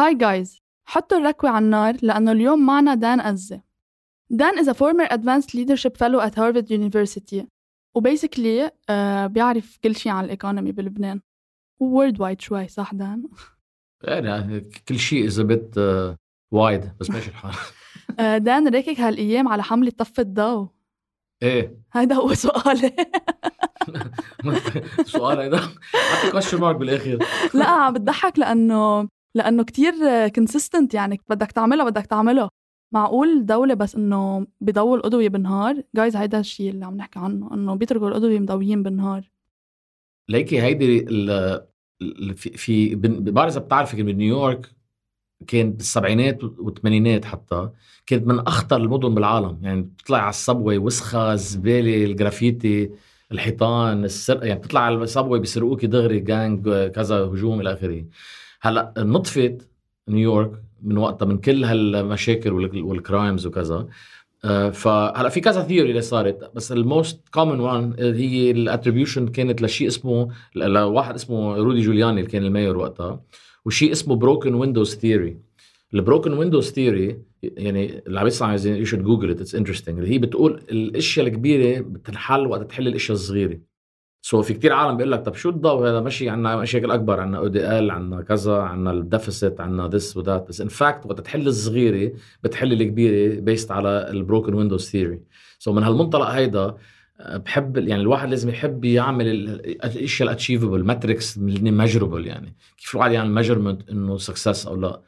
Hi guys حطوا الركوة على النار لأنه اليوم معنا دان قزي. دان is a former advanced leadership fellow at Harvard University. و basically uh, بيعرف كل شيء عن ال economy بلبنان. worldwide شوي صح دان؟ يعني كل شيء is a bit wide بس ماشي الحال. آه، دان ركك هالأيام على حمله طف الضوء إيه. هيدا هو سؤالي. سؤال هيدا. حط question mark بالآخر. لا عم بتضحك لأنه لأنه كتير consistent يعني بدك تعملها بدك تعملها. معقول دولة بس إنه بيضووا الأضوية بالنهار guys هيدا الشيء اللي عم نحكي عنه إنه بيتركوا الأضوية مضويين بالنهار ليكي هيدي في في بعرف إذا بتعرفي بنيويورك كانت بالسبعينات والثمانينات حتى كانت من أخطر المدن بالعالم. يعني بتطلع على ال subway وسخة الزبالة الجرافيتي الحيطان السرقه يعني بتطلع على ال subway بيسرقوكي دغري جانج كذا هجوم إلى آخره. هلا نطفت نيويورك من وقتها من كل هالمشاكل وال crimes وكذا. آه، فهلا في كذا theory اللي صارت بس ال most common one هي ال attribution كانت لشيء اسمه لواحد اسمه رودي جولياني اللي كان ال mayor وقتها وشيء اسمه broken windows theory ال broken windows theory يعني اللي عم يسمع you should Google it it's interesting اللي هي بتقول الأشياء الكبيرة بتنحل وقت تحل الأشياء الصغيرة. so في كتير عالم بيقول لك طب شو الضوء؟ هذا ماشي عندنا مشاكل أكبر عندنا EDL عندنا كذا عندنا ال deficit عندنا this and that بس in fact وقت تحل الصغيرة بتحل الكبيرة based على ال broken windows theory so من هالمنطلق هيدا بحب يعني الواحد لازم يحب يعمل الأشياء ال achievable metrics measurable يعني. كيف الواحد يعمل measurement إنه success أو لا.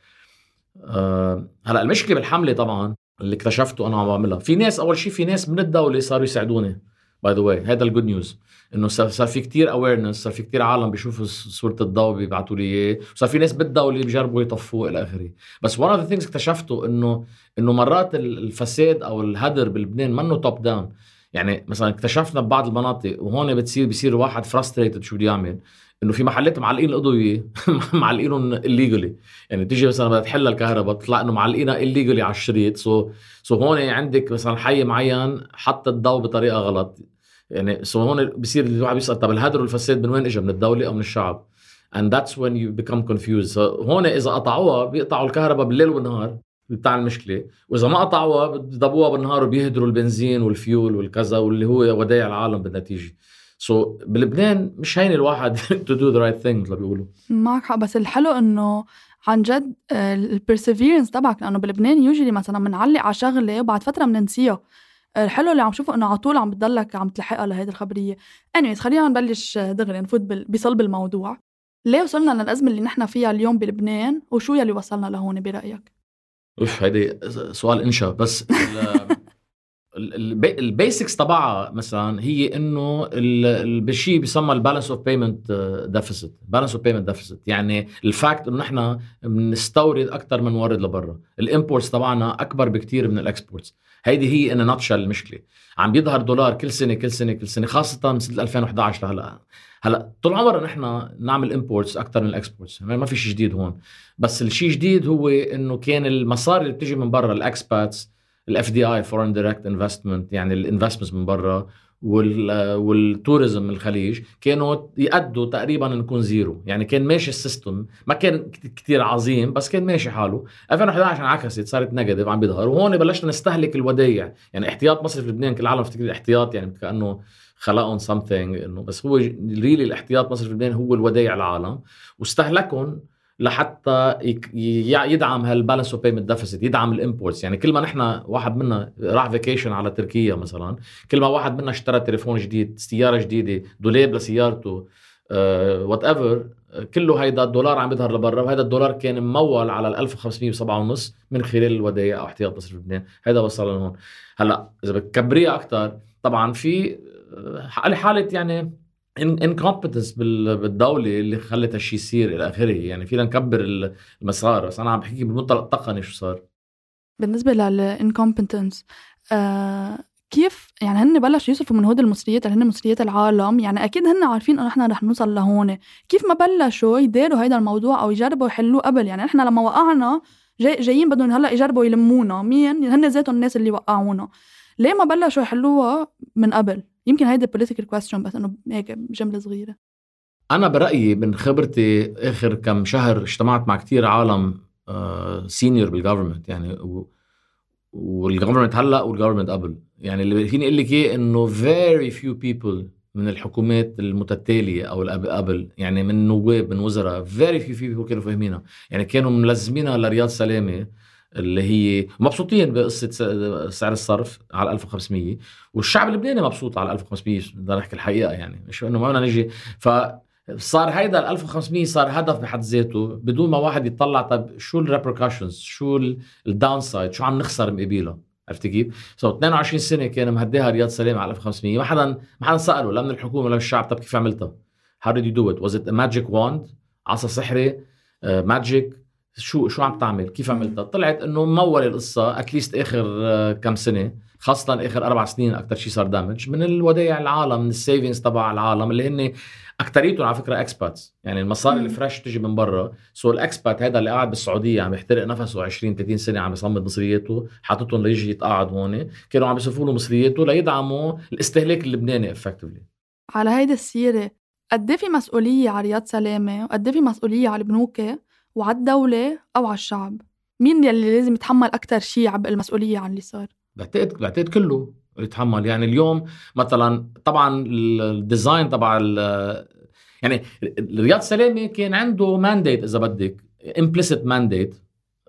أه هلأ المشكلة بالحملة طبعا اللي اكتشفته أنا عم بعملها. في ناس أول شيء في ناس من الدولة صاروا يساعدوني. by the way هذا ال good news إنه صار في كتير awareness صار في كتير عالم بيشوفوا صورة الضوء بيبعتوا لي إياه. صار في ناس بالدولة بيجربوا يطفوه إلى آخره. بس one of the things اكتشفته انه إنه مرات الفساد أو الهدر بلبنان منه top down يعني مثلا اكتشفنا ببعض المناطق وهون بتصير بيصير واحد frustrated شو بده يعمل؟ إنه في محلات معلقين الاضويه معلقينهم illegally يعني تيجي مثلا بدها تحل الكهرباء بتطلع إنه معلقينها illegally على الشريط. so so هون عندك مثلا حي معين حط الضوء بطريقة غلط. يعني so هون بصير الواحد بيسأل طب الهدر والفساد من وين اجى من الدولة أو من الشعب؟ And that's when you become confused. So هون إذا قطعوها بيقطعوا الكهرباء بالليل والنهار بتاع المشكلة وإذا ما قطعوها بيضووها بالنهار وبيهدروا البنزين والفيول والكذا واللي هو ودايع العالم بالنتيجة. so so, بلبنان مش هين الواحد to do the right thing مثل بيقولوا. معك حق. بس الحلو إنه عن جد ال perseverance تبعك. لأنه بلبنان usually مثلا بنعلق على شغلة وبعد فترة بننسيها. الحلو اللي عم شوفه إنه على طول عم بتضلك عم تلحقها لهيدي الخبرية. Anyways خلينا نبلش دغري نفوت بصلب الموضوع. ليه وصلنا للأزمة اللي نحن فيها اليوم بلبنان؟ وشو يلي وصلنا لهون برأيك؟ أوف هيدي سؤال إنشا بس ال basics تبعها مثلا هي إنه بشيء بيسمى ال balance of payment deficit balance of payment deficit يعني ال fact إنه نحن بنستورد أكثر من نورد لبرا. ال imports تبعنا أكبر بكثير من ال exports هيدي هي in a nutshell المشكلة عم بيظهر دولار كل سنة كل سنة كل سنة خاصة من سنه 2011 لهلا. هلا طول عمرنا نحن نعمل imports أكثر من ال exports يعني ما في شيء جديد هون. بس الشيء جديد هو إنه كان المصاري اللي بتيجي من برا ال expats ال FDI foreign direct investment يعني ال investment من برا وال tourism الخليج كانوا يأدوا تقريبا نكون zero. يعني كان ماشي ال system ما كان كتير عظيم بس كان ماشي حاله. 2011 انعكست صارت negative عم بيظهر. وهون بلشنا نستهلك الودايع يعني احتياط مصرف لبنان كل العالم بتفتكر احتياط يعني كأنه خلقهم something إنه بس هو really الاحتياط مصرف لبنان هو الودايع العالم. واستهلكهم لحتى يدعم هال balance of payment deficit يدعم ال imports. يعني كل ما نحن واحد منا راح vacation على تركيا مثلا كل ما واحد منا اشترى تليفون جديد سيارة جديدة دولاب لسيارته what uh, ever كله هيدا الدولار عم يظهر لبرا وهذا الدولار كان ممول على ال 1507 ونص من خلال الودائع أو احتياط مصرف لبنان. هيدا وصل لهون. هلأ إذا بتكبريها أكثر طبعا في آه، حاله يعني incompetence بالدولة اللي خلت هالشيء يصير إلى آخره. يعني فينا نكبر المسار. بس أنا عم بحكي بالمنطلق التقني شو صار. بالنسبة لل incompetence آه كيف؟ يعني هن بلشوا يصرفوا من هود المصريات اللي هن مصريات العالم. يعني أكيد هن عارفين إنه نحن رح نوصل لهون. كيف ما بلشوا يديروا هيدا الموضوع أو يجربوا يحلوه قبل؟ يعني نحن لما وقعنا جاي جايين بدهم هلأ يجربوا يلمونا. مين؟ هن ذاتهم الناس اللي وقعونا. ليه ما بلشوا يحلوها من قبل؟ يمكن هيدا political question بس إنه هيك جملة صغيرة. أنا برأيي من خبرتي آخر كم شهر اجتمعت مع كتير عالم senior بال government يعني وال government هلأ وال government قبل. يعني اللي فيني أقول لك إياه إنه very few people من الحكومات المتتالية أو قبل يعني من نواب من وزراء very few people كانوا فاهمينها. يعني كانوا ملزمينها لرياض سلامة اللي هي مبسوطين بقصة سعر الصرف على 1500 والشعب اللبناني مبسوط على 1500 بدنا نحكي الحقيقة يعني مش إنه ما بدنا نجي ف صار هيدا ال 1500 صار هدف بحد ذاته بدون ما واحد يطلع طب شو ال repercussions شو ال downside شو عم نخسر مقابلها عرفتي كيف؟ so so 22 سنة كان مهديها رياض سلامة على 1500 ما حدا ما حدا سأله لا من الحكومة ولا من الشعب طب كيف عملتها؟ how did you do it? was it magic wand? عصا سحري؟ magic? شو شو عم تعمل؟ كيف عملتها؟ طلعت إنه مول القصة at least آخر uh, كم سنة خاصة آخر أربع سنين أكثر شيء صار damage من الودائع العالم من ال savings تبع العالم اللي هن اكثريتهم على فكرة expats يعني المصاري ال fresh تجي من برا. so ال expat هذا اللي قاعد بالسعودية عم يحترق نفسه 20 30 سنة عم يصمد مصرياته حاططهم ليجي يتقاعد هون. كانوا عم يصرفوا له مصرياته ليدعموا الاستهلاك اللبناني effectively على هيدي السيرة قد إيه في مسؤولية على رياض سلامة؟ وقد إيه في مسؤولية على البنوك؟ وعلى الدولة أو على الشعب. مين يلي لازم يتحمل أكثر شيء عبء المسؤولية عن اللي صار؟ بعتقد بعتقد كله يتحمل. يعني اليوم مثلا طبعا ال design تبع يعني رياض سلامة كان عنده mandate إذا بدك implicit mandate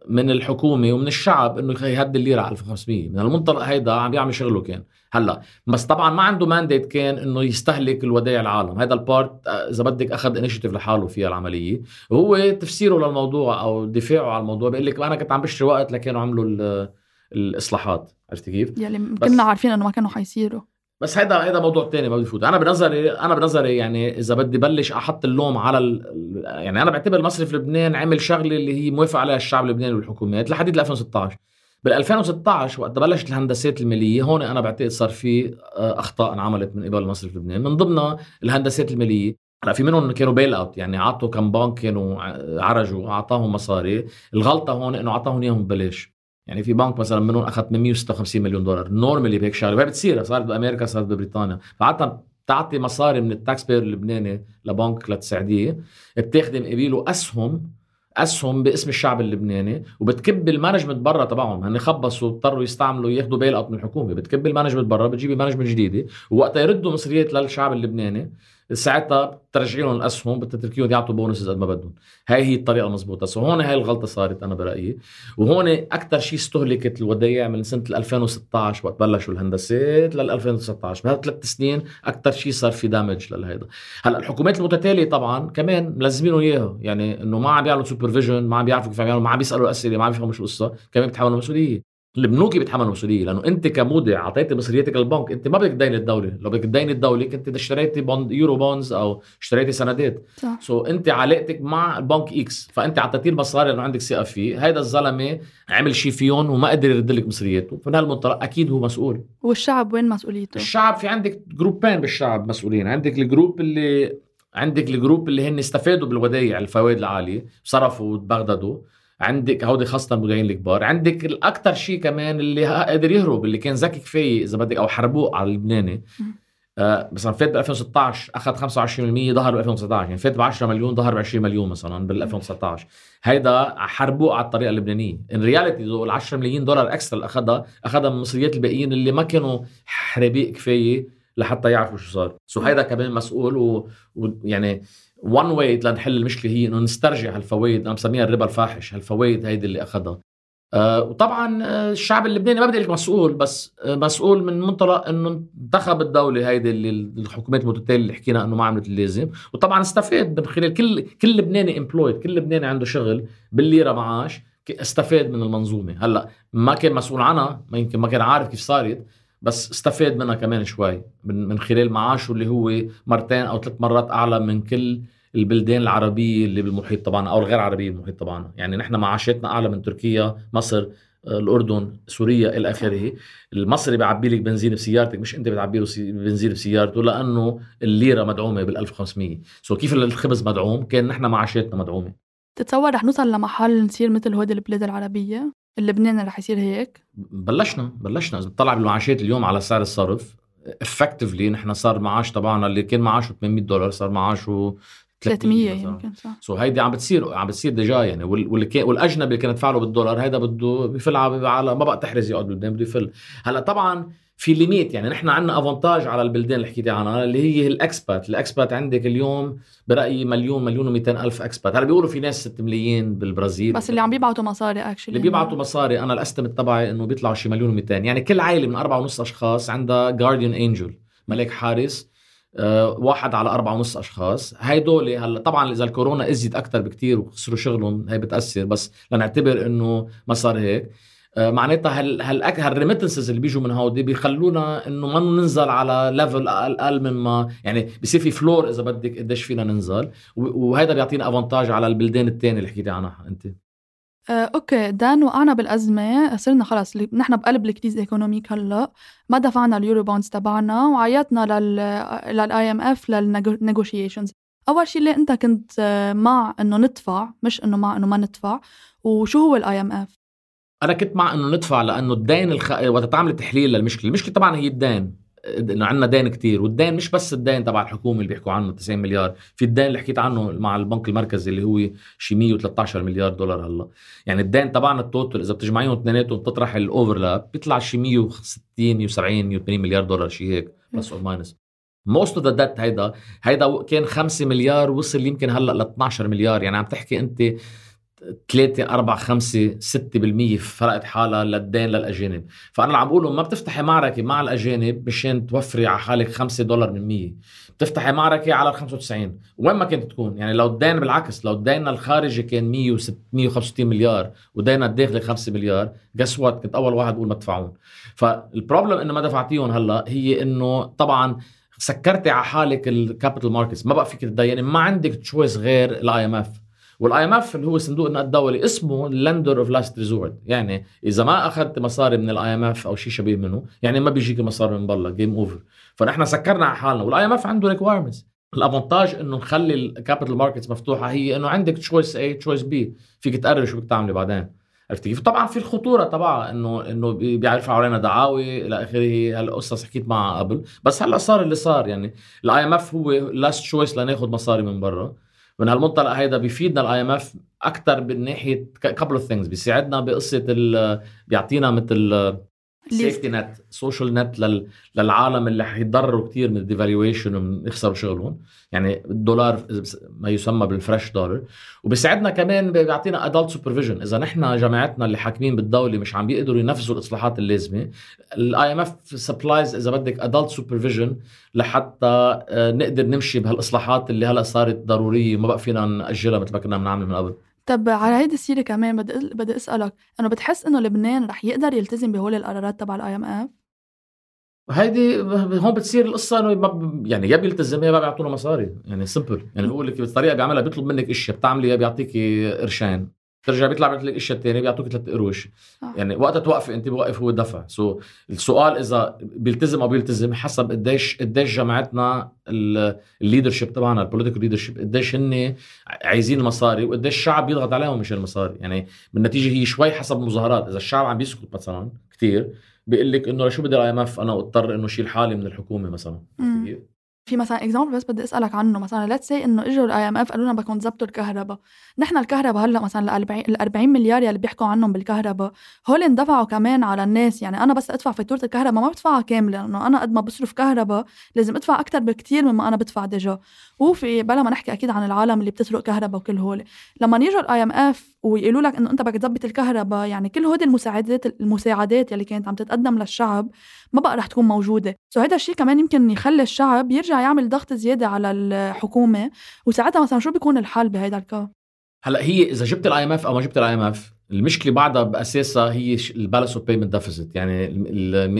من الحكومة ومن الشعب إنه يهدي الليره على 1500 من المنطلق هيدا عم بيعمل شغله كان هلا. بس طبعا ما عنده mandate كان إنه يستهلك الودائع العالم. هذا ال part إذا بدك أخذ initiative لحاله فيها العملية. وهو تفسيره للموضوع أو دفاعه على الموضوع بيقول لك أنا كنت عم بشتري وقت لكانوا عملوا الإصلاحات. عرفتي كيف؟ يعني كنا عارفين إنه ما كانوا حيصيروا. بس هذا هذا موضوع تاني ما بفوت أنا بنظري أنا بنظري يعني إذا بدي بلش أحط اللوم على ال... يعني أنا بعتبر مصرف لبنان عمل شغلة اللي هي موافق عليها الشعب اللبناني والحكومات لحديد 2016 بال 2016 وقت بلشت الهندسات المالية هون أنا بعتقد صار في آه، أخطاء انعملت من قبل مصرف لبنان. من ضمنها الهندسات المالية هلا في منهم كانوا بيل اوت يعني عطوا كم بنك كانوا عرجوا أعطاهم مصاري. الغلطة هون إنه أعطاهم إياهم ببلاش. يعني في بنك مثلا منهم أخذ 856 مليون دولار. normally بهيك شغلة. ما بتصير. صارت بأمريكا صارت ببريطانيا. فعادة تعطي مصاري من ال taxpayer اللبناني لبنك لتساعديه بتاخذي مقابله أسهم أسهم باسم الشعب اللبناني وبتكب ال management برا تبعهم. هن خبصوا اضطروا يستعملوا ياخذوا bailout من الحكومة. بتكب ال management برا بتجيبي management جديدة. ووقتها يردوا مصريات للشعب اللبناني. ساعتها بترجعي لهم الاسهم بتتركيهم يعطوا bonuses قد ما بدهم. هاي هي الطريقة المضبوطه so هون هاي الغلطة صارت أنا برأيي. وهون أكثر شيء استهلكت الودائع من سنة 2016 وقت بلشوا الهندسات لل 2019 بهذ ثلاث سنين أكثر شيء صار في damage لهيدا هلأ الحكومات المتتالية طبعا كمان ملزمينهم إياها. يعني إنه ما عم بيعملوا supervision ما عم بيعرفوا كيف يعملوا ما عم بيسالوا اسئله ما عم بيفهموا شو القصة كمان بيتحملوا مسؤولية. البنوك بيتحملوا مسؤوليه لأنه أنت كمودع اعطيتي مصرياتك للبنك أنت ما بدك تدين الدولة لو بدك تدين الدولة كنت اشتريتي bond Eurobonds أو اشتريتي سندات صح. so أنت علاقتك مع البنك X فأنت أعطيتيه المصاري لأنه عندك ثقة فيه. هذا الزلمة عمل شيء فيهم وما قدر يرد لك مصرياته فمن هالمنطلق أكيد هو مسؤول. والشعب وين مسؤوليته؟ الشعب في عندك group ين بالشعب مسؤولين. عندك ال group اللي عندك ال group اللي هن استفادوا بالودايع الفوائد العالية صرفوا وتبغددوا. عندك هودي خاصة المذيعين الكبار عندك الأكثر شيء كمان اللي قادر يهرب اللي كان ذكي كفاية إذا بدك أو حربوه على اللبناني آه مثلا فات ب 2016 أخذ 25% ظهر ب 2019 يعني فات ب 10 مليون ظهر ب 20 مليون مثلا بال 2019 هيدا حربوه على الطريقة اللبنانية. in reality ال 10 مليون دولار extra اللي أخذها أخذها من المصريات الباقيين اللي ما كانوا حرابيق كفاية لحتى يعرفوا شو صار. so هيدا كمان مسؤول ويعني one way لنحل المشكلة هي إنه نسترجع هالفوائد أنا بسميها الربا الفاحش هالفوائد هيدي اللي أخذها. أه وطبعا آه، الشعب اللبناني ما بدي لك مسؤول بس آه، مسؤول من منطلق إنه انتخب الدولة هيدي اللي الحكومات المتتالية اللي حكينا إنه ما عملت اللازم وطبعا استفاد من خلال كل كل لبناني employed كل لبناني عنده شغل بالليرة معاش استفاد من المنظومة. هلأ ما كان مسؤول عنها ما يمكن ما كان عارف كيف صارت. بس استفاد منها كمان شوي من من خلال معاشه اللي هو مرتين أو ثلاث مرات أعلى من كل البلدان العربية اللي بالمحيط تبعنا أو الغير عربية بالمحيط تبعنا يعني نحن معاشاتنا أعلى من تركيا مصر الأردن سوريا إلى آخره. المصري بيعبي لك بنزين بسيارتك مش أنت بتعبي له بنزين بسيارته لأنه الليرة مدعومة بال 1500 سو كيف الخبز مدعوم؟ كان نحن معاشاتنا مدعومة. تتصور رح نوصل لمحل نصير مثل هودي البلاد العربية؟ اللبنان رح يصير هيك؟ بلشنا بلشنا. إذا بتطلع بالمعاشات اليوم على سعر الصرف effectively نحن صار معاش تبعنا اللي كان معاشه 800 دولار صار معاشه 300 يمكن صح. so هيدي عم بتصير عم بتصير déjà يعني. واللي كان والأجنبي اللي كان يدفع له بالدولار هيدا بده بفل على ما بقى تحرز يقعد بالبلدان بده يفل. هلأ طبعا في limit يعني نحن عندنا avantage على البلدان اللي حكيتي عنها اللي هي ال expats ال expats عندك اليوم برأيي مليون مليون و ألف expat هلا بيقولوا في ناس 6 ملايين بالبرازيل. بس اللي عم بيبعتوا مصاري actually اللي بيبعتوا مصاري أنا ال estimate تبعي إنه بيطلعوا شي مليون و يعني كل عائلة من أربعة ونص أشخاص عندها guardian angel ملاك حارس أه واحد على أربعة ونص أشخاص. هدول هلا طبعا إذا الكورونا أزيد أكثر بكتير وخسروا شغلهم هي بتأثر. بس لنعتبر إنه ما صار هيك. آه، معناتها هال هال هال remittances اللي بيجوا من هودي بيخلونا إنه ما ننزل على level أقل من ما يعني بصير في floor إذا بدك قديش فينا ننزل. وهذا بيعطينا avantage على البلدان الثانية اللي حكيتي عنها أنت. آه، okay. دان وقعنا بالأزمة صرنا خلص نحن بقلب ال crise économique هلأ. ما دفعنا ال Eurobonds تبعنا وعيطنا لل لل IMF لل negotiations أول شيء اللي أنت كنت آه، مع إنه ندفع مش إنه مع إنه ما ندفع. وشو هو ال IMF أنا كنت مع إنه ندفع لأنه الدين الخ... وقت تعمل تحليل للمشكلة المشكلة طبعا هي الدين. إنه عندنا دين كتير والدين مش بس الدين تبع الحكومة اللي بيحكوا عنه 90 مليار. في الدين اللي حكيت عنه مع البنك المركزي اللي هو شي 113 مليار دولار هلأ. يعني الدين تبعنا ال total إذا بتجمعيهم اثنيناتهم بتطرح ال overlap بيطلع شي 160 و70 180 مليار دولار شي هيك plus or minus most of the debt هيدا هيدا كان 5 مليار وصل يمكن هلأ ل 12 مليار. يعني عم تحكي أنت 3 4 5 6% فرقت حالها للدين للأجانب. فأنا اللي عم بقوله ما بتفتحي معركة مع الأجانب مشان توفري على حالك 5 دولار من 100 بتفتحي معركة على ال 95 وين ما كانت تكون. يعني لو الدين بالعكس لو ديننا الخارجي كان 165 مليار وديننا الداخلي 5 مليار guess what كنت أول واحد بقول ما تدفعون. فال problem إنه ما دفعتيهم هلأ هي إنه طبعا سكرتي على حالك ال capital markets ما بقى فيك تديني ما عندك choice غير ال IMF وال IMF اللي هو صندوق النقد الدولي اسمه lender of last resort يعني إذا ما أخذت مصاري من ال IMF أو شيء شبيه منه يعني ما بيجيك مصاري من برا game over فنحن سكرنا على حالنا. وال IMF عنده requirements ال avantage إنه نخلي ال capital markets مفتوحة. هي إنه عندك choice A choice B فيك تقرر شو بدك تعملي بعدين. عرفتي كيف؟ طبعا في الخطورة تبعها إنه إنه بيعرفوا علينا دعاوي إلى آخره. هالقصص حكيت معها قبل. بس هلأ صار اللي صار. يعني ال IMF هو last choice لناخذ مصاري من برا. من هالمنطلق هيدا بيفيدنا ال IMF أكثر من ناحية couple of things بيساعدنا بقصة بيعطينا مثل safety net social net للعالم اللي حيتضرروا كثير من ال devaluation ومن يخسروا شغلهم. يعني الدولار ما يسمى بال fresh dollar وبيساعدنا كمان بيعطينا adult supervision إذا نحن جماعتنا اللي حاكمين بالدولة مش عم بيقدروا ينفذوا الإصلاحات اللازمة ال IMF supplies إذا بدك adult supervision لحتى آه، نقدر نمشي بهالإصلاحات اللي هلأ صارت ضرورية وما بقى فينا نأجلها مثل ما كنا بنعمل من قبل. طب على هيدي السيرة كمان بدي بدي أسألك إنه بتحس إنه لبنان رح يقدر يلتزم بهول القرارات تبع ال IMF؟ هيدي هون بتصير القصة إنه يعني يا بيلتزم يا ما بيعطونا مصاري يعني simple يعني هو اللي بالطريقة بيعملها بيطلب منك اشياء بتعملي يا بيعطيكي قرشين ترجع بيطلع بيعطي لك إشياء ثانية بيعطوك ثلاث قروش. يعني وقتها توقفي انت بوقف هو دفع so, السؤال إذا بيلتزم أو بيلتزم حسب قديش قديش جماعتنا ال leadership تبعنا ال political leadership قديش هن عايزين المصاري وقديش الشعب بيضغط عليهم مشان المصاري. يعني بالنتيجة هي شوي حسب المظاهرات. إذا الشعب عم بيسكت مثلا كثير بيقول لك إنه شو بدي ال IMF أنا اضطر إنه شيل حالي من الحكومة مثلا. في مثلا example بس بدي أسألك عنه. مثلا let's say إنه إجوا ال IMF قالوا لنا بدكم تظبطوا الكهرباء. نحن الكهرباء هلأ مثلا ال 40 مليار يلي بيحكوا عنهم بالكهرباء هول اندفعوا كمان على الناس. يعني أنا بس أدفع فاتورة الكهرباء ما بدفعها كاملة لأنه أنا قد ما بصرف كهرباء لازم أدفع أكثر بكثير مما أنا بدفع déjà. وفي بلا ما نحكي أكيد عن العالم اللي بتسرق كهرباء وكل هول. لما يجوا ال IMF ويقولوا لك إنه أنت بدك تظبط الكهرباء يعني كل هودي المساعدات المساعدات يلي كانت عم تتقدم للشعب ما بقى رح تكون موجودة. so هذا الشيء كمان يمكن يخلي الشعب يرجع يعمل ضغط زيادة على الحكومة. وساعتها مثلا شو بيكون الحل بهذا الكا هلأ هي إذا جبت ال IMF أو ما جبت ال IMF المشكلة بعدها بأساسها هي ال balance of payment deficit يعني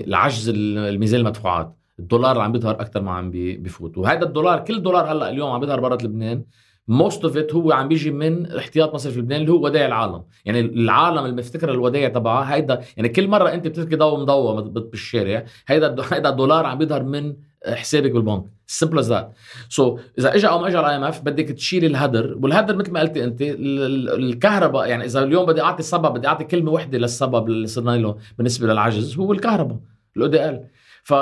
العجز الميزان المدفوعات. الدولار اللي عم بيظهر أكثر ما عم بيفوت وهذا الدولار كل دولار هلأ اليوم عم بيظهر برا لبنان most of هو عم بيجي من احتياط مصرف لبنان اللي هو ودائع العالم. يعني العالم اللي مفتكر الودائع تبعها هيدا يعني كل مرة أنت بتركي ضوء مضوى بالشارع هيدا هيدا الدولار عم بيظهر من حسابك بالبنك. simple as that so إذا اجى أو ما اجى ال IMF بدك تشيل الهدر والهدر مثل ما قلتي أنت الكهرباء يعني إذا اليوم بدي أعطي سبب بدي أعطي كلمة وحدة للسبب اللي صرنا له بالنسبة للعجز هو الكهرباء ال EDL ف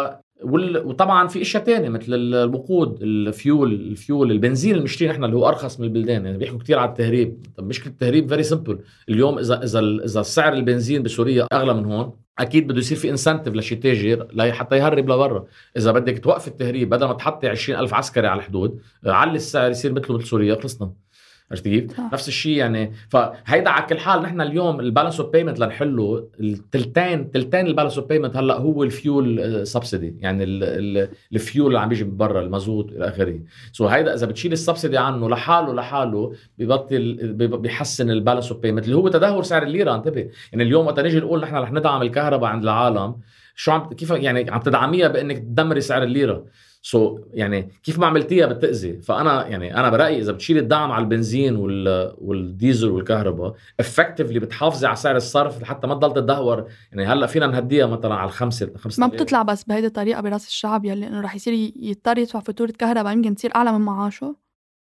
وال... وطبعا في إشياء تانية مثل الوقود ال fuel ال fuel البنزين اللي بنشتريه نحن اللي هو أرخص من البلدان يعني بيحكوا كثير على التهريب. طب مشكلة التهريب very simple اليوم إذا إذا إذا سعر البنزين بسوريا أغلى من هون أكيد بده يصير في incentive لشي تاجر حتى يهرب لبرا. إذا بدك توقف التهريب بدل ما تحطي 20000 عسكري على الحدود علي السعر يصير مثله مثل سوريا خلصنا. عرفت كيف؟ نفس الشيء يعني. فهيدا على كل حال نحن اليوم ال balance of payment لنحله التلتين تلتين ال balance of payment هلأ هو ال fuel subsidy يعني الفيول اللي عم بيجي من برا المازوت إلى آخره. so هيدا إذا بتشيل ال subsidy عنه لحاله لحاله ببطل بيحسن ال balance of payment اللي هو تدهور سعر الليرة انتبه. يعني اليوم وقت نيجي نقول نحن رح ندعم الكهرباء عند العالم شو عم كيف يعني عم تدعميها بإنك تدمري سعر الليرة؟ so, يعني كيف ما عملتيها بتأذي. فأنا يعني أنا برأيي إذا بتشيل الدعم على البنزين وال والديزل والكهرباء effectively بتحافظي على سعر الصرف لحتى ما تضل تدهور. يعني هلأ فينا نهديها مثلا على الخمسه خمسة ما بتطلع بس بهيدي الطريقة براس الشعب يلي إنه رح يصير يضطر يدفع فاتورة كهرباء يمكن تصير أعلى من معاشه.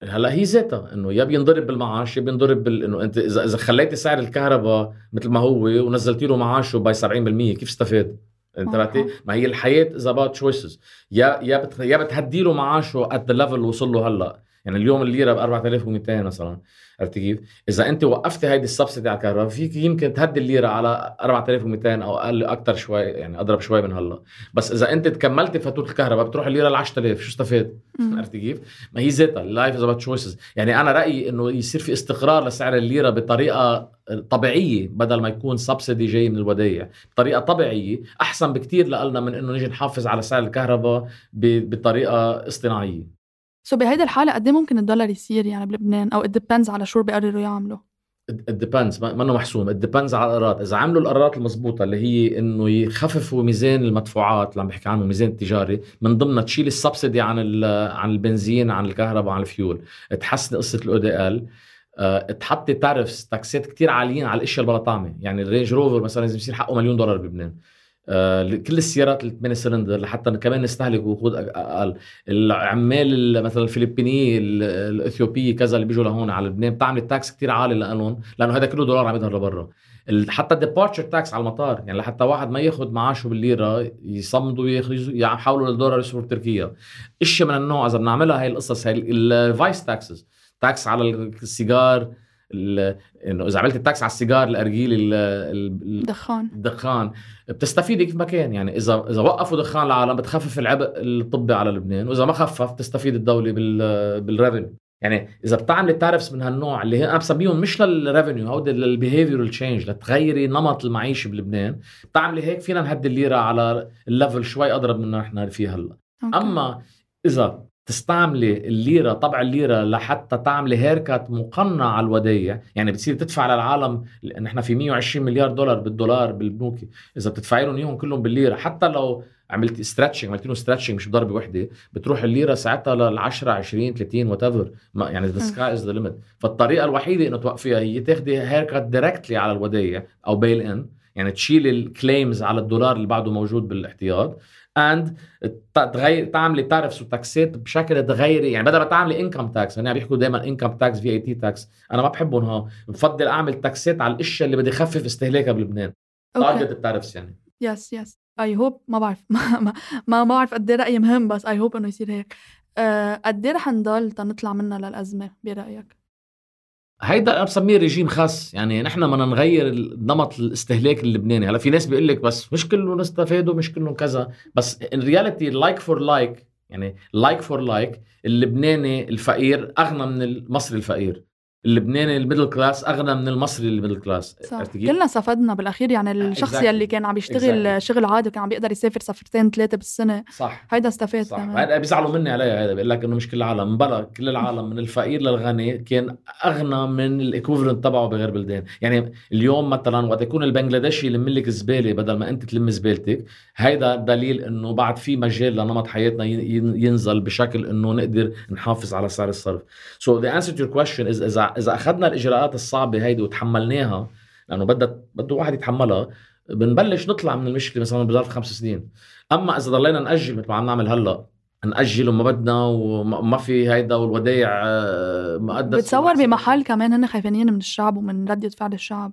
هلأ هي ذاتها إنه يا بينضرب بالمعاش يا بينضرب بال إنه أنت اذا إذا خليتي سعر الكهرباء مثل ما هو ونزلتي له معاشه by 70% كيف استفاد؟ انتبهتي؟ ما هي الحياة is about choices يا يا. يا بتهدي له معاشه at the level وصل له هلأ يعني اليوم الليرة ب 4200 مثلا عرفتي كيف؟ إذا أنت وقفتي هيدي ال subsidy على الكهرباء فيك يمكن تهدي الليرة على 4200 أو أقل أكثر شوي يعني أضرب شوي من هلأ بس إذا أنت كملتي فاتوره الكهرباء بتروح الليرة ل 10000 شو استفاد؟ عرفتي كيف؟ ما هي ذاتها ال life is about choices يعني أنا رأيي إنه يصير في استقرار لسعر الليرة بطريقة طبيعية بدل ما يكون subsidy جاي من الودايع بطريقة طبيعية أحسن بكتير لنا من إنه نيجي نحافظ على سعر الكهرباء بطريقة اصطناعية so بهيدي الحالة قد إيه ممكن الدولار يصير يعني بلبنان؟ it depends على شو بيقرروا يعملوا؟ it depends. منه محسوم. Depends على القرارات. إذا عملوا القرارات المضبوطة اللي هي إنه يخففوا ميزان المدفوعات اللي عم بحكي عنه الميزان التجاري من ضمنها تشيل ال subsidy عن عن البنزين عن الكهرباء عن الفيول. تحسن قصة ال EDL أه تحطي tariffs تاكسات كتير عاليين على الأشياء اللي بلا طعمه يعني الرينج روفر مثلا لازم يصير حقه مليون دولار بلبنان. آه، كل السيارات ال 8 سلندر لحتى كمان نستهلك وقود أقل. العمال مثلا الفلبينيه الاثيوبيه كذا اللي بيجوا لهون على لبنان بتعمل ال tax كتير عالي لهم لأنه هذا كله دولار عم يظهر لبرا. حتى ال departure tax على المطار يعني لحتى واحد ما ياخذ معاشه بالليرة يصمدوا يحولوا للدولار يصيروا بتركيا. إشياء من النوع إذا بنعملها هاي القصص هاي ال vice taxes tax على السيجار إنه إذا عملت ال tax على السيجار الأرجيل الدخان الدخان بتستفيدي كيف ما كان. يعني اذا إذا وقفوا دخان العالم بتخفف العبء الطبي على لبنان وإذا ما خفف بتستفيد الدولة بال بال revenue يعني إذا بتعملي tariffs من هالنوع اللي هي أنا بسميهم مش لل revenue هودي لل behavioral change لتغيري نمط المعيشة بلبنان بتعملي هيك فينا نهدي الليرة على ال level شوي أضرب من نحن فيه هلأ. أما إذا تستعملي الليرة طبع الليرة لحتى تعملي haircut مقنع على الودايع يعني بتصير تدفع للعالم نحن في 120 مليار دولار بالدولار بالبنوك إذا بتدفعي لهم إياهم كلهم بالليرة. حتى لو عملتي stretching عملتي له stretching مش بضربه وحدة بتروح الليرة ساعتها لل 10 20 30 whatever يعني the sky is the limit فالطريقة الوحيدة إنه توقفيها هي تاخذي haircut directly على الودايع أو bail-in يعني تشيلي ال claims على الدولار اللي بعده موجود بالإحتياط. اند تغير تعملي tariffs و taxات بشكل تغيري يعني بدل ما تعملي income tax هن بيحكوا دائما income tax VAT tax أنا ما بحبهم ها بفضل أعمل taxات على الأشياء اللي بدي خفف استهلاكها بلبنان. target ال tariffs يعني. yes yes I hope ما بعرف. ما ما, ما بعرف قد إيه رأيي مهم بس I hope إنه يصير هيك. أه قد إيه رح نضل تنطلع منها للأزمة؟ برأيك؟ هيدا أنا بسميه ريجيم خاص. يعني نحن بدنا نغير نمط الاستهلاك اللبناني. هلا في ناس بيقول لك بس مش كلهم استفادوا مش كلهم كذا. بس in reality like for like يعني like for like اللبناني الفقير أغنى من المصري الفقير. اللبناني ال middle class أغنى من المصري ال middle class. صح. كلنا استفدنا بالأخير يعني الشخص exactly. يلي كان عم يشتغل exactly. شغل عادي وكان عم بيقدر يسافر سفرتين ثلاثة بالسنة صح. هيدا استفاد صح. هيدا بيزعلوا مني عليها هذا بيقول لك إنه مش كل العالم بلا كل العالم من الفقير للغني كان أغنى من ال equivalent تبعه بغير بلدان. يعني اليوم مثلا وقت يكون البنغلاديشي يلم لك زبالة بدل ما أنت تلم زبالتك هيدا دليل إنه بعد في مجال لنمط حياتنا ينزل بشكل إنه نقدر نحافظ على سعر الصرف. so the answer to your question اذا إذا أخذنا الإجراءات الصعبة هيدي وتحملناها لأنه بدها بده واحد يتحملها بنبلش نطلع من المشكلة مثلا بظرف خمس سنين. أما إذا ضلينا نأجل مثل ما عم نعمل هلأ نأجل وما بدنا وما في هيدا والودايع آه، مقدس بتصور بمحل كمان هن خايفين من الشعب ومن ردة فعل الشعب.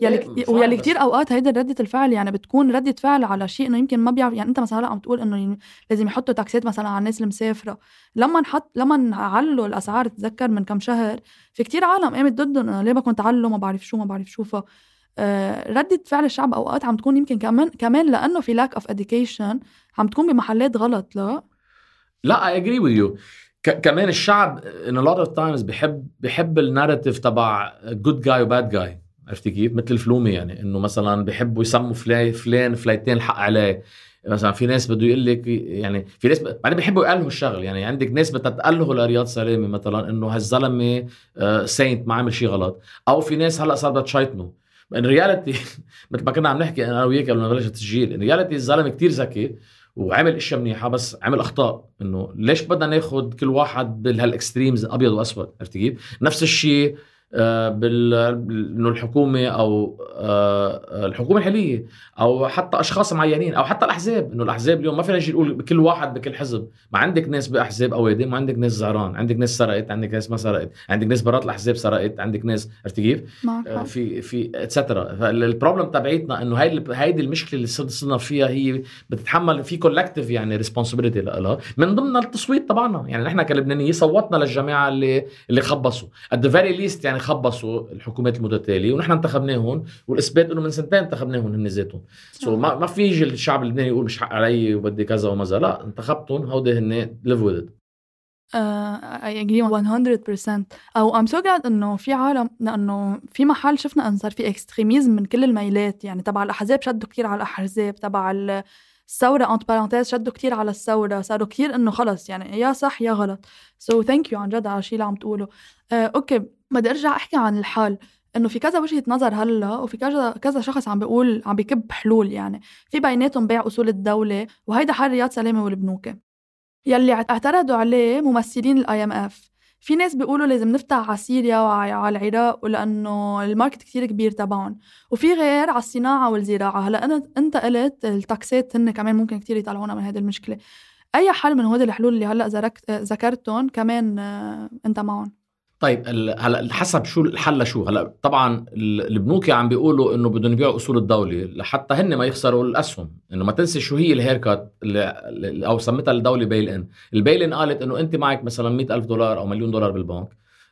يلي ويلي بس- كتير أوقات هيدي ردة الفعل يعني بتكون ردة فعل على شيء إنه يمكن ما بيعرف يعني أنت مثلا هلأ عم تقول إنه لازم يحطوا taxات مثلا على الناس المسافرة. لما نحط لما علوا الأسعار تتذكر من كم شهر في كتير عالم قامت ضدهم إنه ليه بدكم تعلوا ما بعرف شو ما بعرف شو ف آه، ردة فعل الشعب أوقات عم تكون يمكن كمان كمان لأنه في lack of education عم تكون بمحلات غلط لا؟ لا I agree with you كمان الشعب ان a lot of times بحب بحب ال narrative تبع good guy و bad guy عرفتي كيف؟ مثل ال follow me يعني إنه مثلا بحبوا يسموا فلان فلان villain الحق عليه مثلا في ناس بده يقول لك يعني في ناس. بعدين بيحبوا يألهوا الشغل يعني عندك ناس بدها تألهو لرياض سلامة مثلا إنه هالزلمة saint ما عمل شيء غلط أو في ناس هلأ صار بدها تشيطنه in reality مثل ما كنا عم نحكي أنا وياك قبل ما نبلش التسجيل in reality الزلمة كتير ذكي وعمل إشياء منيحة بس عمل أخطاء إنه ليش بدنا ناخذ كل واحد بهال extremes أبيض وأسود عرفت كيف؟ نفس الشيء آه، إنه الحكومة أو آه، الحكومة الحالية أو حتى أشخاص معينين أو حتى الأحزاب إنه الأحزاب اليوم ما فينا نجي نقول بكل واحد بكل حزب. ما عندك ناس بأحزاب اوادم وعندك ناس زعران عندك ناس سرقت عندك ناس ما سرقت عندك ناس برات الأحزاب سرقت عندك ناس عرفت كيف؟ آه،. في في etcetera فال problem تبعيتنا إنه هاي هيدي المشكلة اللي صرنا صرنا فيها هي بتتحمل في collective يعني responsibility لها. من ضمن التصويت تبعنا. يعني نحن كلبنانيين صوتنا للجماعة اللي اللي خبصوا. at the very least يعني خبصوا الحكومات المتتالية ونحن انتخبناهم والإثبات إنه من سنتين انتخبناهم هن ذاتهم. so so ما ما في يجي الشعب اللبناني يقول مش حق علي وبدي كذا ومذا لا انتخبتهم هودي هن live with Uh, I agree 100% أو I'm so glad إنه في عالم لأنه في محل شفنا انه صار في extremism من كل الميلات يعني تبع الأحزاب شدوا كتير على الأحزاب تبع ال- الثورة entre parenthèses شدوا كتير على الثورة صاروا كتير إنه خلص يعني يا صح يا غلط. so thank you عن جد على الشيء اللي عم تقوله. uh, okay. بدي أرجع أحكي عن الحال إنه في كذا وجهة نظر هلأ وفي كذا كذا شخص عم بيقول عم بيكب حلول يعني. في بيناتهم بيع أصول الدولة وهيدا حل رياض سلامة والبنوك يلي اعترضوا عليه ممثلين ال IMF في ناس بيقولوا لازم نفتح على سوريا وعلى العراق ولأنه ال market كتير كبير تبعهم. وفي غير على الصناعة والزراعة. هلأ أنا أنت قلت ال taxات هن كمان ممكن كتير يطلعونا من هذه المشكلة. أي حل من هول الحلول اللي هلأ ذكرت ذكرتهم كمان آه، أنت معهم؟ طيب هلا حسب شو الحل شو هلا طبعا ال- البنوك عم بيقولوا إنه بدهم يبيعوا أصول الدولة لحتى هن ما يخسروا الأسهم. إنه ما تنسي شو هي ال haircut اللي أو سمتها الدولة bail in ال bail in قالت إنه أنت معك مثلا 100 ألف دولار أو مليون دولار بالبنك.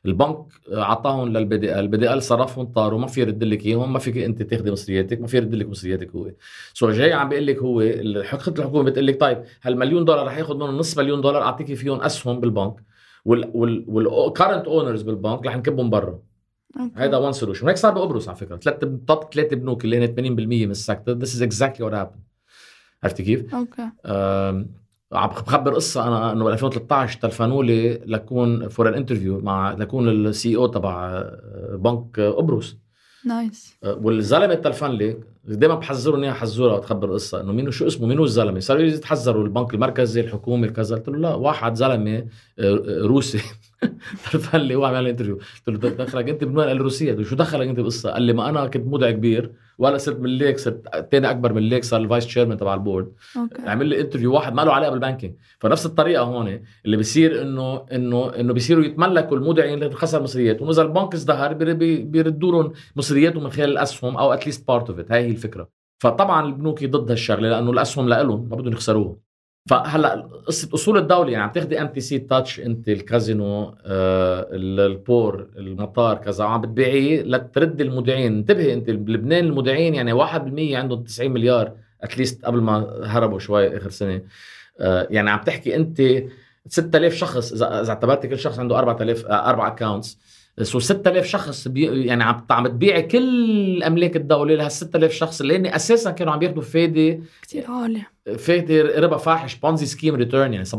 البنك اعطاهم لل BDL ال BDL صرفهم طاروا ما في يرد لك إياهم ما فيك أنت تاخذي مصرياتك ما في يرد لك مصرياتك هو. so جاي عم بيقول لك هو الحكومة بتقول لك طيب هالمليون دولار رح ياخذ منهم نص مليون دولار أعطيكي فيهم أسهم بالبنك. وال current owners بالبنك رح نكبهم برا. هيدا one solution هيك صار بقبرص على فكرة. ثلاث top ثلاث بنوك اللي هن 80% من ال sector this is exactly what happened عرفتي كيف؟ okay. عم بخبر قصة أنا إنه بال 2013 تلفنوا لي لكون for an interview مع لكون ال CEO تبع آه، بنك قبرص nice آه، والزلمة تلفن لي دائما بحذروا اني حزوره وتخبر قصه إنه مين شو اسمه مين هو الزلمة؟ صاروا يتحذروا البنك المركزي الحكومي كذا قلت له لا واحد زلمة آه، روسي. تلفن لي هو عم يعمل interview قلت له دخلك أنت بنوع الروسيه قلت له شو دخلك أنت بالقصة؟ قال لي ما أنا كنت مودع كبير ولا صرت من ليك صرت تاني أكبر من ليك صار ال vice chairman تبع ال board. okay. عمل لي interview واحد ما له علاقة بال banking فنفس الطريقة هون اللي بيصير إنه إنه إنه بيصيروا يتملكوا المودعين اللي خسر مصرياتهم وإذا البنك ازدهر بي- بي- بيردوا لهم مصرياتهم من خلال الأسهم أو at least part of it هاي هي الفكرة. فطبعا البنوك ضد هالشغلة لأنه الأسهم لهم ما بدهم يخسروها. فهلا قصة أصول الدولة يعني عم تاخذي MTC Touch انت الكازينو آه ال- البور المطار كذا وعم بتبيعيه لترد المودعين انتبهي انت بلبنان المودعين يعني 1% عندهم 90 مليار at least قبل ما هربوا شوي آخر سنة. آه يعني عم تحكي انت 6000 شخص اذا إذا اعتبرت كل شخص عنده 4000 آه، أربع accounts so 6000 شخص بي يعني عم عم تبيعي كل أملاك الدولة لهال 6000 شخص اللي هن أساسا كانوا عم ياخذوا فايدة كتير عالي فايدة ربا فاحش Ponzi scheme return يعني 17%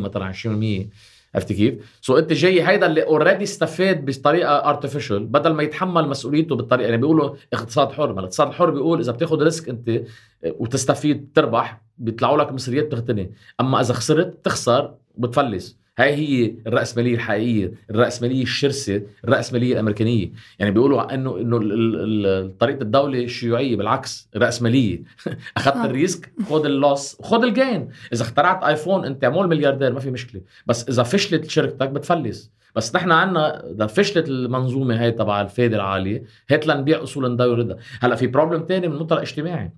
مثلا 20% عرفتي كيف؟ so انت جاي هيدا اللي already استفاد بطريقة artificial بدل ما يتحمل مسؤوليته بالطريقة يعني بيقولوا اقتصاد حر ما الاقتصاد الحر بيقول إذا بتاخذ risk أنت وتستفيد تربح بيطلعوا لك مصريات تغتني أما إذا خسرت تخسر وبتفلس هاي هي الرأسمالية الحقيقية الرأسمالية الشرسة الرأسمالية الأمريكانية. يعني بيقولوا أنه ال- طريقة الدولة الشيوعية بالعكس الرأسمالية أخذت آه. ال risk خذ ال loss وخذ ال gain. إذا اخترعت iPhone أنت عمول ملياردير ما في مشكلة. بس إذا فشلت شركتك بتفلس. بس نحن عندنا إذا فشلت المنظومة هاي تبع الفائده العاليه هات لنبيع اصول ندور هلأ في problem تاني من منطلق اجتماعي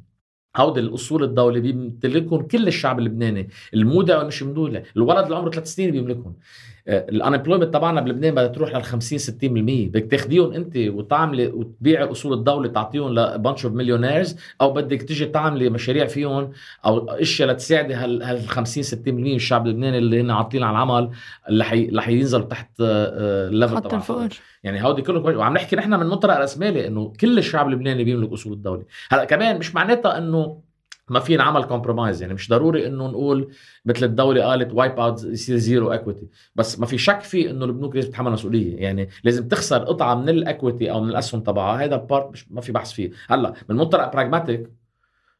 هودي الأصول الدولي بيمتلكهم كل الشعب اللبناني المودع والمش مودع الولد اللي عمره ثلاث سنين بيملكهم. ال unemployment تبعنا بلبنان بدها تروح لل 50 60% بدك تاخديهم انت وتعملي وتبيعي اصول الدولة تعطيهم ل bunch of millionaires أو بدك تيجي تعملي مشاريع فيهم أو اشياء لتساعدي هال 50 60% من الشعب اللبناني اللي هن عاطلين على العمل اللي حي... اللي حينزل تحت ال level تبع الفقر. يعني هودي كله كويس. وعم نحكي نحن من منطلق راسمالي إنه كل الشعب اللبناني بيملك أصول الدولة. هلأ كمان مش معناتها إنه ما في نعمل compromise يعني مش ضروري إنه نقول مثل الدولة قالت wipe out يصير zero equity بس ما في شك في إنه البنوك لازم تتحمل مسؤولية. يعني لازم تخسر قطعة من ال equity أو من الأسهم تبعها. هذا ال part مش ما في بحث فيه. هلأ من منطلق pragmatic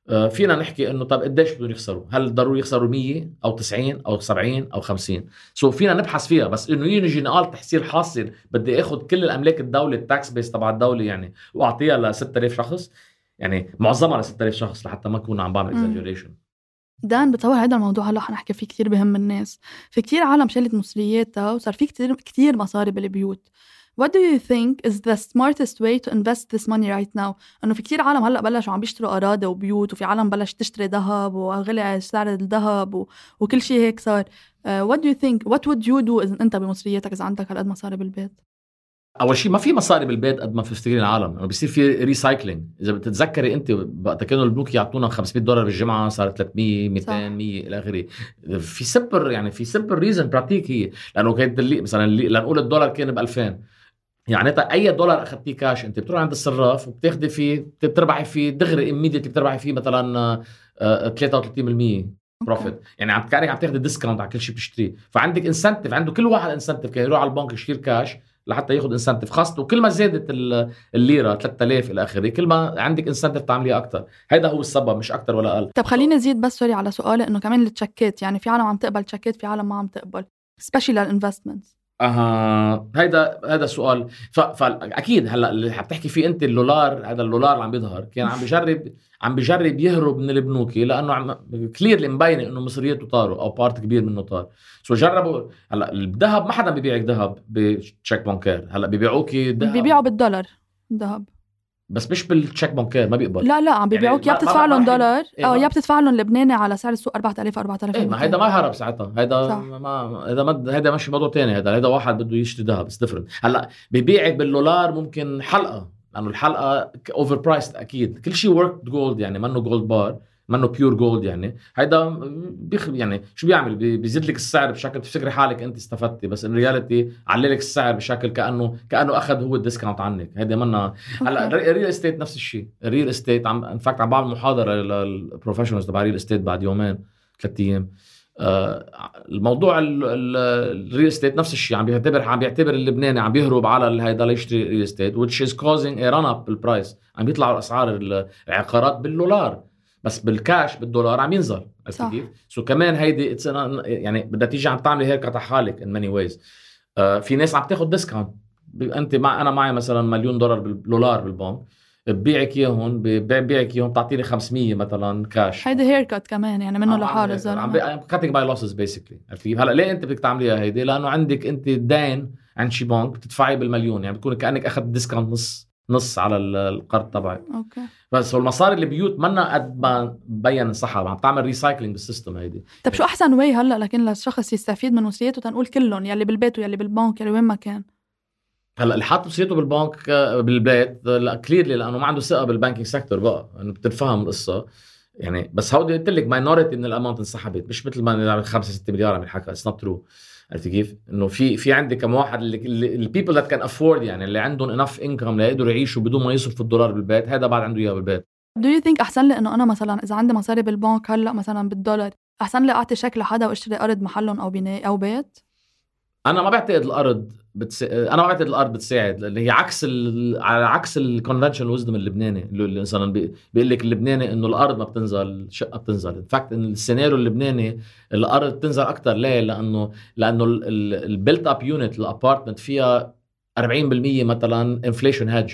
آه، فينا نحكي إنه طب قديش بدهم يخسروا؟ هل ضروري يخسروا 100 أو 90 أو 70 أو 50 so فينا نبحث فيها. بس إنه يجي نقال تحصيل حاصل بدي آخذ كل الأملاك الدولة ال tax base تبع الدولة يعني وأعطيها ل 6000 شخص. يعني معظمها ل 6000 شخص لحتى ما اكون عم بعمل exaggeration دان بتصور هذا الموضوع هلا حنحكي فيه كثير بهم الناس في كثير عالم شالت مصرياتها وصار في كثير كثير مصاري بالبيوت What do you think is the smartest way to invest this money right now؟ إنه في كثير عالم هلا بلشوا عم بيشتروا أراضي وبيوت وفي عالم بلش تشتري ذهب وغلى سعر الذهب و... وكل شيء هيك صار. Uh, what do you think what would you do إذا أنت بمصرياتك إذا عندك هالقد مصاري بالبيت؟ أول شيء ما في مصاري بالبيت قد ما بتفتكرين العالم يعني بيصير في recycling إذا بتتذكري أنت وقت كانوا البنوك يعطونا 500 دولار بالجمعة صارت 300 200 100 إلى آخره. في سبر يعني في سبر reason براتيك هي. لأنه كانت اللي مثلا لنقول الدولار كان ب 2000 يعني أي دولار أخذتيه كاش أنت بتروح عند الصراف وبتاخذي فيه بتربحي فيه دغري immediately بتربحي فيه مثلا 33% profit يعني عم كأنك عم تاخذي discount على كل شيء بتشتريه. فعندك incentive عنده كل واحد incentive كان يروح على البنك يشيل كاش لحتى ياخذ incentive خاصته وكل ما زادت الليرة 3000 إلى آخره كل ما عندك incentive تعمليها أكثر هذا هو السبب مش أكثر ولا أقل. طب خليني أزيد بس sorry على سؤالي إنه كمان التشيكات يعني في عالم عم تقبل تشيكات في عالم ما عم تقبل specially لل investments أها هيدا هذا سؤال. فاكيد هلأ اللي حتحكي فيه أنت اللولار هذا اللولار اللي عم بيظهر. كان عم بجرب عم بجرب يهرب من البنوكي لأنه عم clear مبينه إنه مصرياته طاروا أو part كبير منه طار. so جربوا هلأ الذهب ما حدا ببيعك ذهب ب chèque bancaire هلأ بيبيعوكي ذهب. بيبيعوا بالدولار ذهب بس مش بال chèque bancaire ما بيقبل. لا لا عم بيبيعوك. يعني يا بتدفع لهم دولار. أو يا بتدفع لهم لبناني على سعر السوق 4000 4000 إيه ما هيدا ما هرب ساعتها. هيدا ما هيدا ما هيدا ماشي موضوع ثاني هيدا. هيدا واحد بده يشتري ذهب. it's different هلأ ببيعك بالدولار ممكن حلقة. لأنه الحلقة overpriced أكيد. كل شيء worked gold يعني منه gold bar منه pure gold يعني. هيدا بيخ يعني شو بيعمل؟ بيزيد لك السعر بشكل بتفكري حالك انت استفدتي بس in reality علي لك السعر بشكل كأنه كأنه أخذ هو ال discount عنك. هيدا منا هلأ ال real estate نفس الشيء ال real estate عم in fact عم بعمل محاضرة لل professionals تبع ال real estate بعد يومين ثلاث أيام. آه الموضوع ال real estate نفس الشيء عم بيعتبر عم بيعتبر اللبناني عم بيهرب على هيدا ليشتري real estate which is causing a run up بال price عم بيطلعوا اسعار العقارات بالدولار. بس بالكاش بالدولار عم ينزل عرفت كيف؟ so كمان هيدي يعني بدها تيجي عم تعملي هيك على حالك in many ways في ناس عم تاخذ discount أنت مع أنا معي مثلا مليون دولار بالدولار بالبنك ببيعك إياهم ببيعك إياهم بتعطيني 500 مثلا كاش هيدي haircut كمان يعني منه لحاله الزلمه عم cutting my losses basically عرفت كيف؟ هلأ ليه أنت بدك تعمليها هيدي؟ لأنه عندك أنت دين عند شي بنك بتدفعي بالمليون يعني بتكون كأنك أخذت discount نص نص على القرض تبعك okay. بس هو المصاري البيوت منا قد ما بينحكى عم تعمل recycling بال system هيدي. طيب شو أحسن way هلأ لكن للشخص يستفيد من مصرياته تنقول كلهم يلي بالبيت ويلي بالبنك يلي وين ما كان؟ هلأ اللي حاط مصرياته بالبنك بالبيت لا clearly لأنه ما عنده ثقة بال banking sector بقى. انه بتنفهم القصة. يعني بس هودي قلت لك minority من ال amount انسحبت. مش مثل ما 5 6 مليار عم يحكى it's not true عرفت كيف؟ إنه في في عندي كم واحد ال people that can afford يعني اللي عندهم enough income ليقدروا يعيشوا بدون ما يصرفوا الدولار بالبيت هذا بعد عنده إياه بالبيت do you think أحسن لي إنه أنا مثلا إذا عندي مصاري بالبنك هلأ مثلا بالدولار أحسن لي أعطي شيك لحدا وأشتري أرض محلهم أو بناء أو بيت؟ أنا ما بعتقد الأرض بتسا... أنا ما بعتقد الأرض بتساعد اللي هي عكس ال... على عكس ال conventional wisdom اللبناني اللي مثلا بيقول لك اللبناني إنه الأرض ما بتنزل الشقة بتنزل. fact إن السيناريو اللبناني الأرض بتنزل أكثر ليه؟ لأنه لأنه ال built-up unit ال apartment فيها 40% مثلا inflation hedge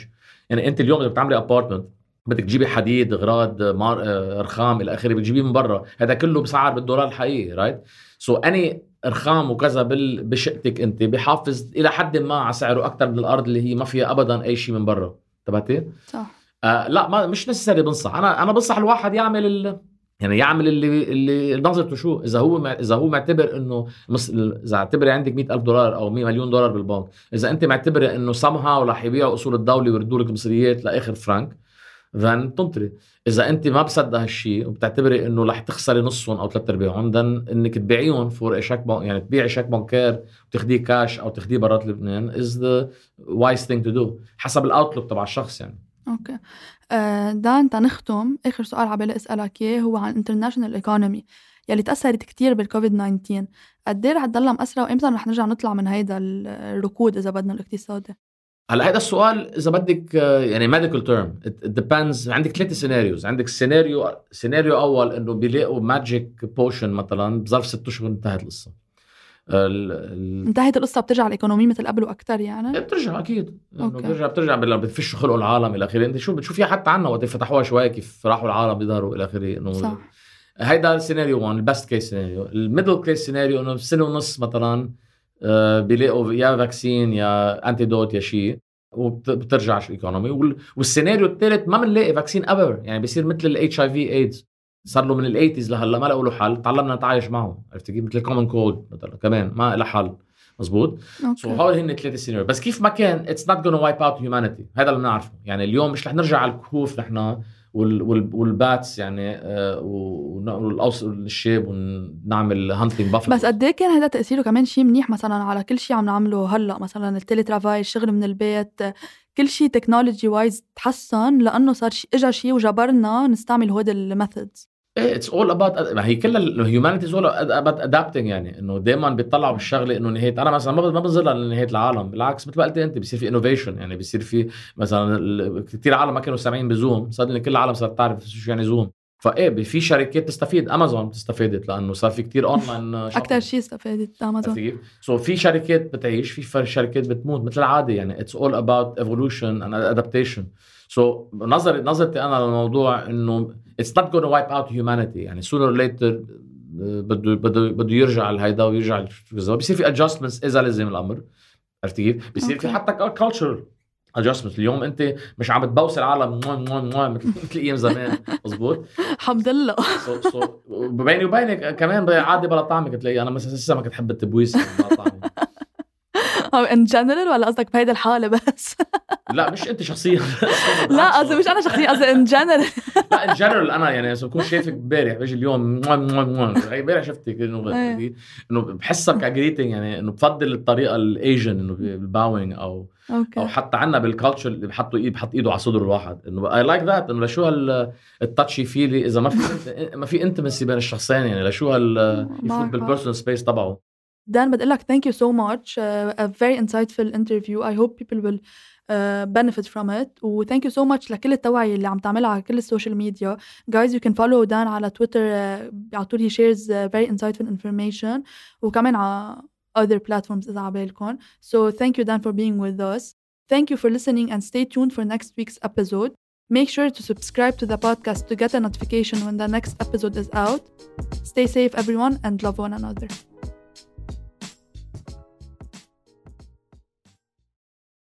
يعني أنت اليوم إذا بتعملي apartment بدك تجيبي حديد اغراض مار... رخام إلى آخره بتجيبيه من برا. هذا كله بسعر بالدولار الحقيقي right so any رخام وكذا بشقتك أنت بحافظ إلى حد ما على سعره أكثر من الأرض اللي هي ما فيها ابدا أي شيء من برا. انتبهتي؟ صح. آه لا ما مش necessarily بنصح. أنا أنا بنصح الواحد يعمل ال... يعني يعمل اللي اللي نظرته شو؟ إذا هو مع... إذا هو معتبر إنه مس... إذا اعتبري عندك 100000 دولار أو 100 مليون دولار بالبنك إذا أنت معتبره إنه somehow رح يبيعوا أصول الدولة ويردوا لك مصريات لآخر فرانك then تنطري. إذا أنت ما مصدق هالشيء وبتعتبري إنه رح تخسري نصهم أو ثلاث أرباعهم then إنك تبيعيهم for شيك بنك يعني تبيعي شيك بنكير وتاخديه كاش أو تاخديه برات لبنان is the wise thing to do حسب ال outlook تبع الشخص يعني. okay. آه، دان تنختم آخر سؤال على بالي أسألك إياه هو عن international economy يلي تأثرت كتير بالكوفيد 19 قد إيه رح تضلها مأثرة وإمتى رح نرجع نطلع من هيدا الركود إذا بدنا الاقتصادي هلا هذا السؤال إذا بدك آه، يعني medium term depends عندك ثلاث scenarios عندك سيناريو سيناريو أول إنه بيلاقوا magic potion مثلا بظرف ست أشهر انتهت القصة. ال- ال- انتهت القصة بترجع ال economy مثل قبل وأكثر يعني؟ بترجع أكيد. okay. بترجع بترجع بال- بتفشوا خلقوا العالم إلى آخره. أنت شو بتشوفيها حتى عنا وقت فتحوها شوي كيف راحوا العالم بيظهروا إلى آخره إنه صح. هيدا السيناريو 1 ال best case scenario ال middle case scenario إنه بسنه ونص مثلا بيلاقوا يا vaccine يا antidote يا شيء وبترجع ال economy وال- والسيناريو الثالث ما بنلاقي vaccine ever يعني بيصير مثل ال HIV AIDS صار له من ال eighties لهلا ما لقوا له حل. تعلمنا نتعايش معه عرفت كيف؟ مثل ال common cold مثلا كمان ما له حل. مزبوط؟ so okay. هول هن ثلاث سيناريو بس كيف ما كان it's not gonna wipe out humanity هذا اللي بنعرفه. يعني اليوم مش رح نرجع على الكهوف نحن. والباتس يعني آه ون- والاوس الشاب ونعمل hunting buffalo بس قد إيه كان هذا تأثيره كمان شيء منيح؟ مثلا على كل شيء عم نعمله هلأ مثلا ال télétravail الشغل من البيت كل شيء technology wise تحسن لأنه صار اجى شيء وجبرنا نستعمل هود ال methods it's all about ما هي كل ال humanity is all about adapting يعني. إنه دائما بيطلعوا بالشغله إنه نهايه أنا مثلا ما ب- ما بنظرها لنهاية العالم. بالعكس مثل ما قلت أنت بصير في innovation يعني. بصير في مثلا كثير عالم ما كانوا سامعين ب Zoom. صار كل العالم صارت تعرف شو يعني Zoom. فإيه في شركات تستفيد. امازون استفادت لأنه صار في كثير اونلاين أكثر شيء استفادت Amazon so في شركات بتعيش في شركات بتموت مثل العاده يعني. it's all about evolution and adaptation so نظري نظرتي أنا للموضوع إنه it's not gonna wipe out humanity يعني sooner later بده بده بده يرجع لهيدا ويرجع بصير في adjustments إذا لزم الأمر. عرفت كيف؟ بصير في. حتى culture adjustment اليوم أنت مش عم تبوس العالم موا موا موا مثل مثل أيام زمان. مزبوط؟ الحمد لله. so بيني وبينك كمان عادي بلا طعمة تلاقي. أنا مثلا لسه ما كنت حب التبويس بلا طعمي أو in general ولا قصدك بهيدا الحالة بس؟ لا مش أنت شخصيا. لا قصدي مش أنا شخصيا قصدي in general لا in general أنا يعني إذا بكون شايفك امبارح بيجي اليوم امبارح شفتك إنه إيه. إنه بحسك ك greeting يعني إنه بفضل الطريقة ال Asian إنه بال bowing أو أو حتى عنا بال culture اللي بحطوا ايد بحط إيده على صدر الواحد. إنه I like that إنه لشو هال ال touchy feely إذا ما في ما في intimacy بين الشخصين يعني لشو هال يفوت. بال personal space تبعه. Dan بدي قلك thank you so much. Uh, a very insightful interview. I hope people will benefit from it و thank you so much لكل التوعية اللي عم تعملها على كل السوشيال ميديا guys you can follow Dan على تويتر uh, على طول he shares uh, very insightful information وكمان على other platforms إذا عبالكم so thank you Dan for being with us thank you for listening and stay tuned for next week's episode Make sure to subscribe to the podcast to get a notification when the next episode is out. Stay safe, everyone, and love one another.